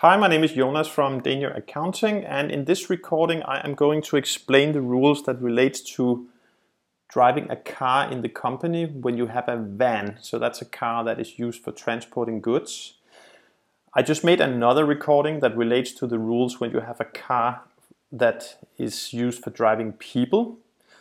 Hi, my name is Jonas from Dania Accounting, and in this recording, I am going to explain the rules that relate to driving a car in the company when you have a van. So that's a car that is used for transporting goods. I just made another recording that relates to the rules when you have a car that is used for driving people.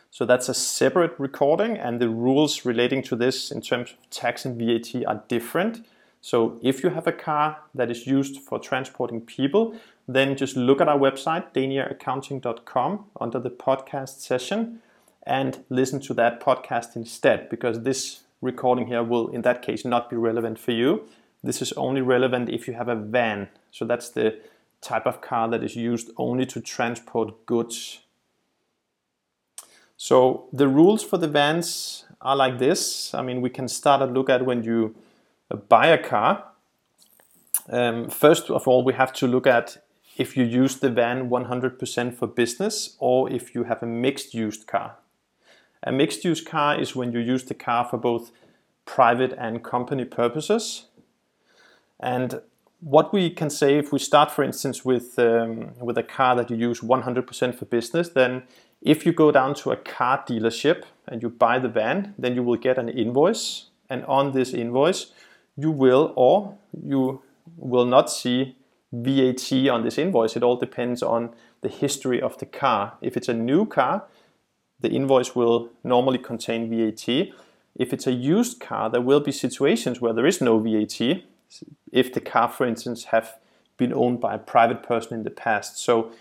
So that's a separate recording, and the rules relating to this in terms of tax and VAT are different. So if you have a car that is used for transporting people, then just look at our website, daniaaccounting.com, under the podcast session and listen to that podcast instead because this recording here will, in that case, not be relevant for you. This is only relevant if you have a van. So that's the type of car that is used only to transport goods. So the rules for the vans are like this. I mean, we can start to look at when you buy a car, um, first of all, we have to look at if you use the van 100% for business or if you have a mixed used car. A mixed use car is when you use the car for both private and company purposes. And what we can say if we start, for instance, with, um, with a car that you use 100% for business, then if you go down to a car dealership and you buy the van, then you will get an invoice. And on this invoice, you will or you will not see VAT on this invoice. It all depends on the history of the car. If it's a new car, the invoice will normally contain VAT. If it's a used car, there will be situations where there is no VAT. If the car, for instance, have been owned by a private person in the past. So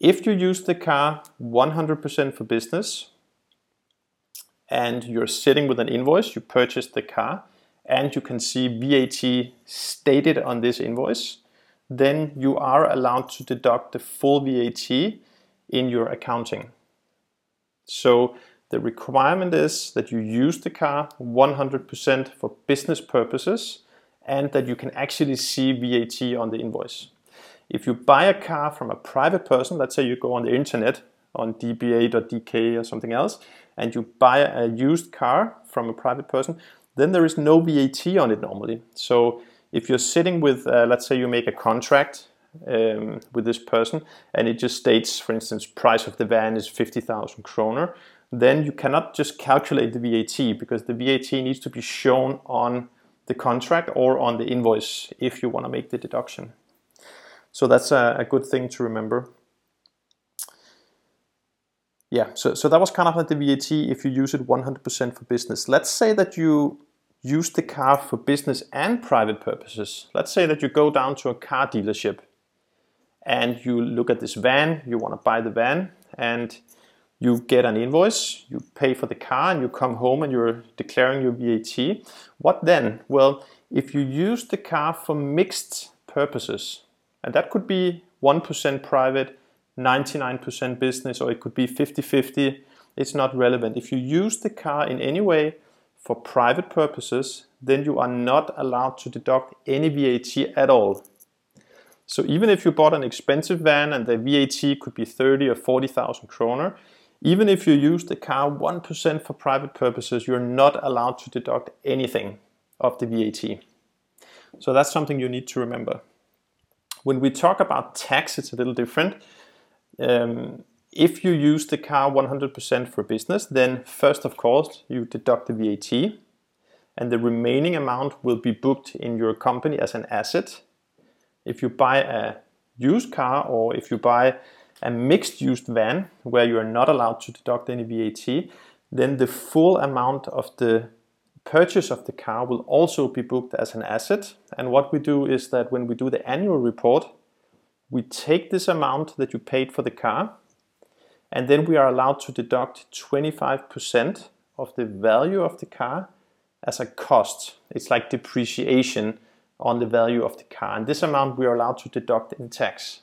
if you use the car 100% for business and you're sitting with an invoice, you purchased the car, and you can see VAT stated on this invoice, then you are allowed to deduct the full VAT in your accounting. So the requirement is that you use the car 100% for business purposes and that you can actually see VAT on the invoice. If you buy a car from a private person, let's say you go on the internet on dba.dk or something else, and you buy a used car from a private person, then there is no VAT on it normally. So if you're sitting with, uh, let's say you make a contract um, with this person and it just states, for instance, price of the van is 50,000 kroner, then you cannot just calculate the VAT because the VAT needs to be shown on the contract or on the invoice if you want to make the deduction. So that's a, a good thing to remember. Yeah, so, so that was kind of like the VAT if you use it 100% for business. Let's say that you use the car for business and private purposes. Let's say that you go down to a car dealership and you look at this van, you want to buy the van, and you get an invoice, you pay for the car, and you come home and you're declaring your VAT. What then? Well, if you use the car for mixed purposes, and that could be 1% private, 99% business, or it could be 50 50, it's not relevant. If you use the car in any way for private purposes, then you are not allowed to deduct any VAT at all. So even if you bought an expensive van and the VAT could be 30 or 40,000 kroner, even if you use the car 1% for private purposes, you're not allowed to deduct anything of the VAT. So that's something you need to remember. When we talk about tax, it's a little different. Um, if you use the car 100% for business, then first, of course, you deduct the VAT, and the remaining amount will be booked in your company as an asset. If you buy a used car or if you buy a mixed used van where you are not allowed to deduct any VAT, then the full amount of the purchase of the car will also be booked as an asset. And what we do is that when we do the annual report, we take this amount that you paid for the car and then we are allowed to deduct 25% of the value of the car as a cost. It's like depreciation on the value of the car. And this amount we are allowed to deduct in tax.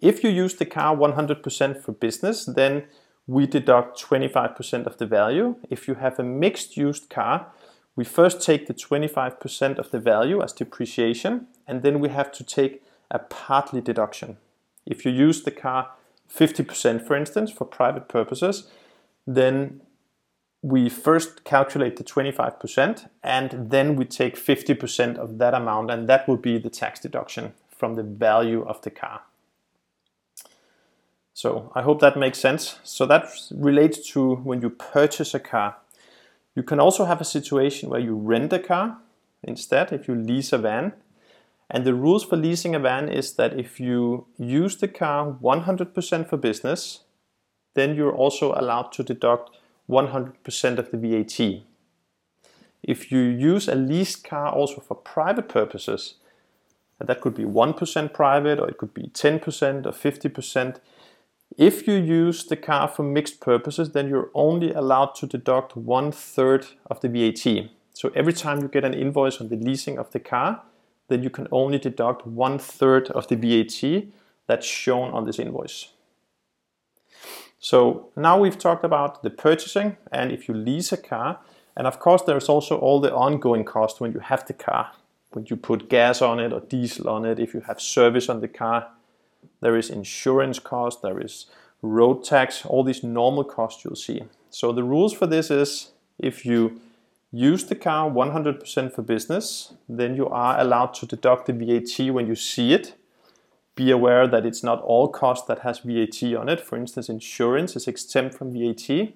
If you use the car 100% for business, then we deduct 25% of the value. If you have a mixed used car, we first take the 25% of the value as depreciation, and then we have to take a partly deduction. If you use the car 50%, for instance, for private purposes, then we first calculate the 25% and then we take 50% of that amount, and that will be the tax deduction from the value of the car. So I hope that makes sense. So that relates to when you purchase a car. You can also have a situation where you rent a car instead if you lease a van. And the rules for leasing a van is that if you use the car 100% for business, then you're also allowed to deduct 100% of the VAT. If you use a leased car also for private purposes, that could be 1% private or it could be 10% or 50%. If you use the car for mixed purposes, then you're only allowed to deduct one third of the VAT. So every time you get an invoice on the leasing of the car, then you can only deduct one third of the VAT that's shown on this invoice. So now we've talked about the purchasing and if you lease a car, and of course there's also all the ongoing cost when you have the car, when you put gas on it or diesel on it, if you have service on the car, there is insurance cost, there is road tax, all these normal costs you'll see. So the rules for this is if you use the car 100% for business, then you are allowed to deduct the VAT when you see it. Be aware that it's not all cost that has VAT on it. For instance, insurance is exempt from VAT.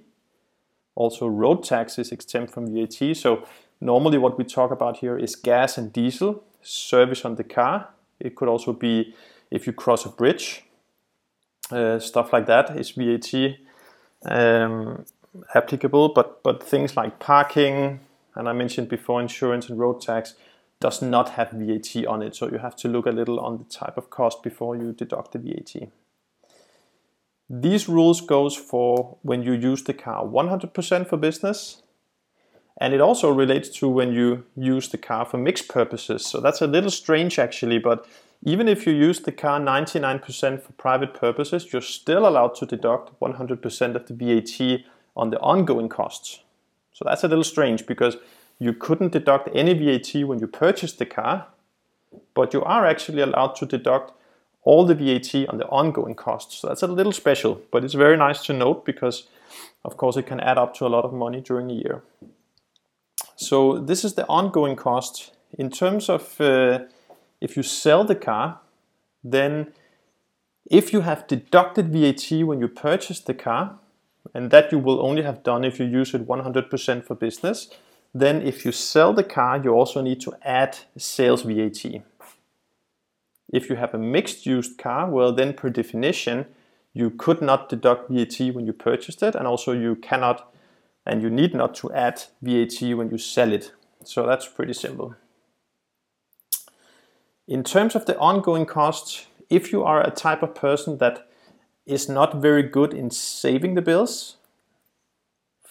Also, road tax is exempt from VAT. So, normally, what we talk about here is gas and diesel, service on the car. It could also be if you cross a bridge, uh, stuff like that is VAT um, applicable. But but things like parking, and I mentioned before, insurance and road tax does not have VAT on it. So you have to look a little on the type of cost before you deduct the VAT. These rules goes for when you use the car 100% for business. And it also relates to when you use the car for mixed purposes. So that's a little strange actually, but even if you use the car 99% for private purposes, you're still allowed to deduct 100% of the VAT on the ongoing costs. So that's a little strange because you couldn't deduct any VAT when you purchased the car, but you are actually allowed to deduct all the VAT on the ongoing costs. So that's a little special, but it's very nice to note because, of course, it can add up to a lot of money during a year. So this is the ongoing cost. In terms of uh, if you sell the car, then if you have deducted VAT when you purchased the car, and that you will only have done if you use it 100% for business, then if you sell the car, you also need to add sales VAT. If you have a mixed used car, well then per definition, you could not deduct VAT when you purchased it and also you cannot and you need not to add VAT when you sell it. So that's pretty simple. In terms of the ongoing costs, if you are a type of person that is not very good in saving the bills,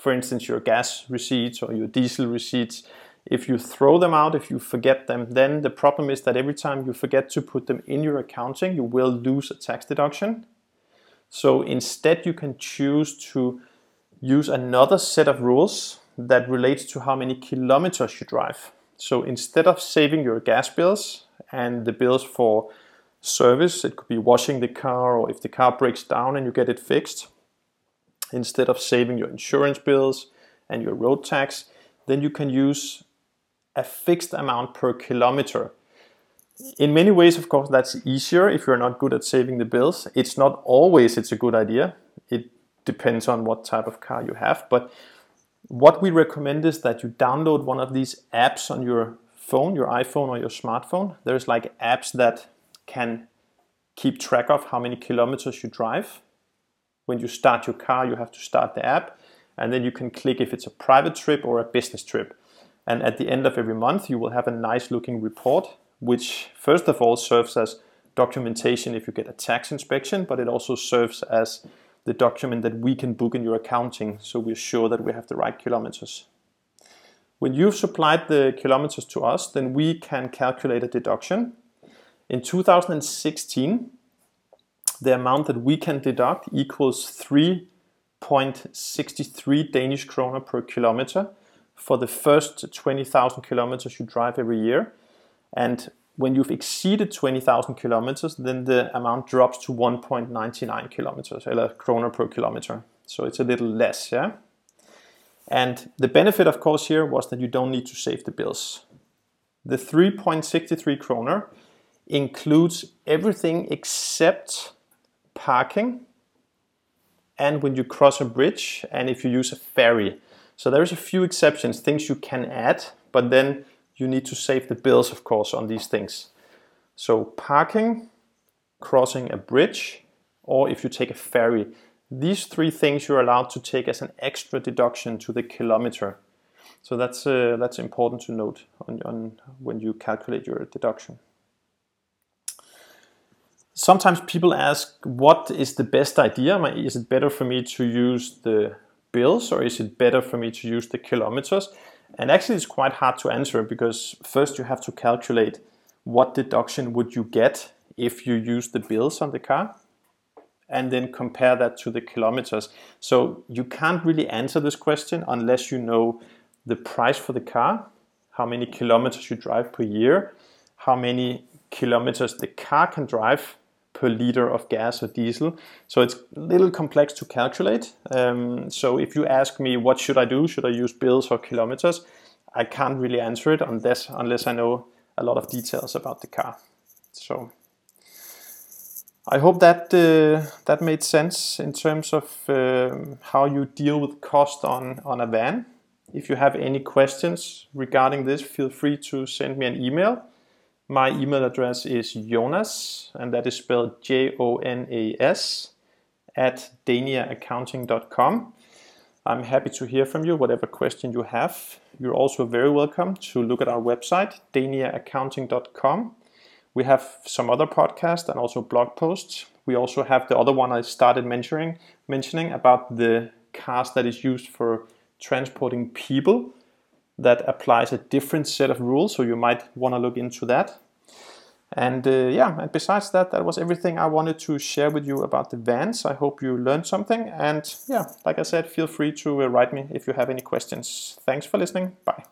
for instance, your gas receipts or your diesel receipts, if you throw them out, if you forget them, then the problem is that every time you forget to put them in your accounting, you will lose a tax deduction. So instead, you can choose to use another set of rules that relates to how many kilometers you drive. So instead of saving your gas bills and the bills for service, it could be washing the car or if the car breaks down and you get it fixed, instead of saving your insurance bills and your road tax, then you can use a fixed amount per kilometer. In many ways, of course, that's easier if you're not good at saving the bills. It's not always it's a good idea. It depends on what type of car you have, but what we recommend is that you download one of these apps on your phone, your iPhone or your smartphone. There's like apps that can keep track of how many kilometers you drive when you start your car, you have to start the app, and then you can click if it's a private trip or a business trip. And at the end of every month, you will have a nice looking report, which first of all serves as documentation if you get a tax inspection, but it also serves as the document that we can book in your accounting so we're sure that we have the right kilometers. When you've supplied the kilometers to us, then we can calculate a deduction. In 2016, the amount that we can deduct equals 3.63 Danish kroner per kilometer for the first 20,000 kilometers you drive every year. And when you've exceeded 20,000 kilometers, then the amount drops to 1.99 kilometers, or kroner per kilometer. So it's a little less, yeah? And the benefit, of course, here was that you don't need to save the bills. The 3.63 kroner includes everything except parking and when you cross a bridge and if you use a ferry. So there's a few exceptions, things you can add, but then you need to save the bills, of course, on these things. So parking, crossing a bridge, or if you take a ferry. These three things you're allowed to take as an extra deduction to the kilometer. So that's uh, that's important to note on, on when you calculate your deduction. Sometimes people ask, what is the best idea? Is it better for me to use the bills or is it better for me to use the kilometers? And actually, it's quite hard to answer because first you have to calculate what deduction would you get if you use the bills on the car and then compare that to the kilometers. So you can't really answer this question unless you know the price for the car, how many kilometers you drive per year, how many kilometers the car can drive per liter of gas or diesel. So it's a little complex to calculate. Um, so if you ask me what should I do, should I use bills or kilometers, I can't really answer it unless unless I know a lot of details about the car. So I hope that uh, that made sense in terms of um, how you deal with cost on on a van. If you have any questions regarding this, feel free to send me an email. My email address is Jonas, and that is spelled J O N A S, at daniaaccounting.com. I'm happy to hear from you, whatever question you have. You're also very welcome to look at our website, daniaaccounting.com. We have some other podcasts and also blog posts. We also have the other one I started mentioning, mentioning about the cars that is used for transporting people that applies a different set of rules. So you might want to look into that. And uh, yeah, and besides that, that was everything I wanted to share with you about the vans. I hope you learned something. And yeah, like I said, feel free to uh, write me if you have any questions. Thanks for listening. Bye.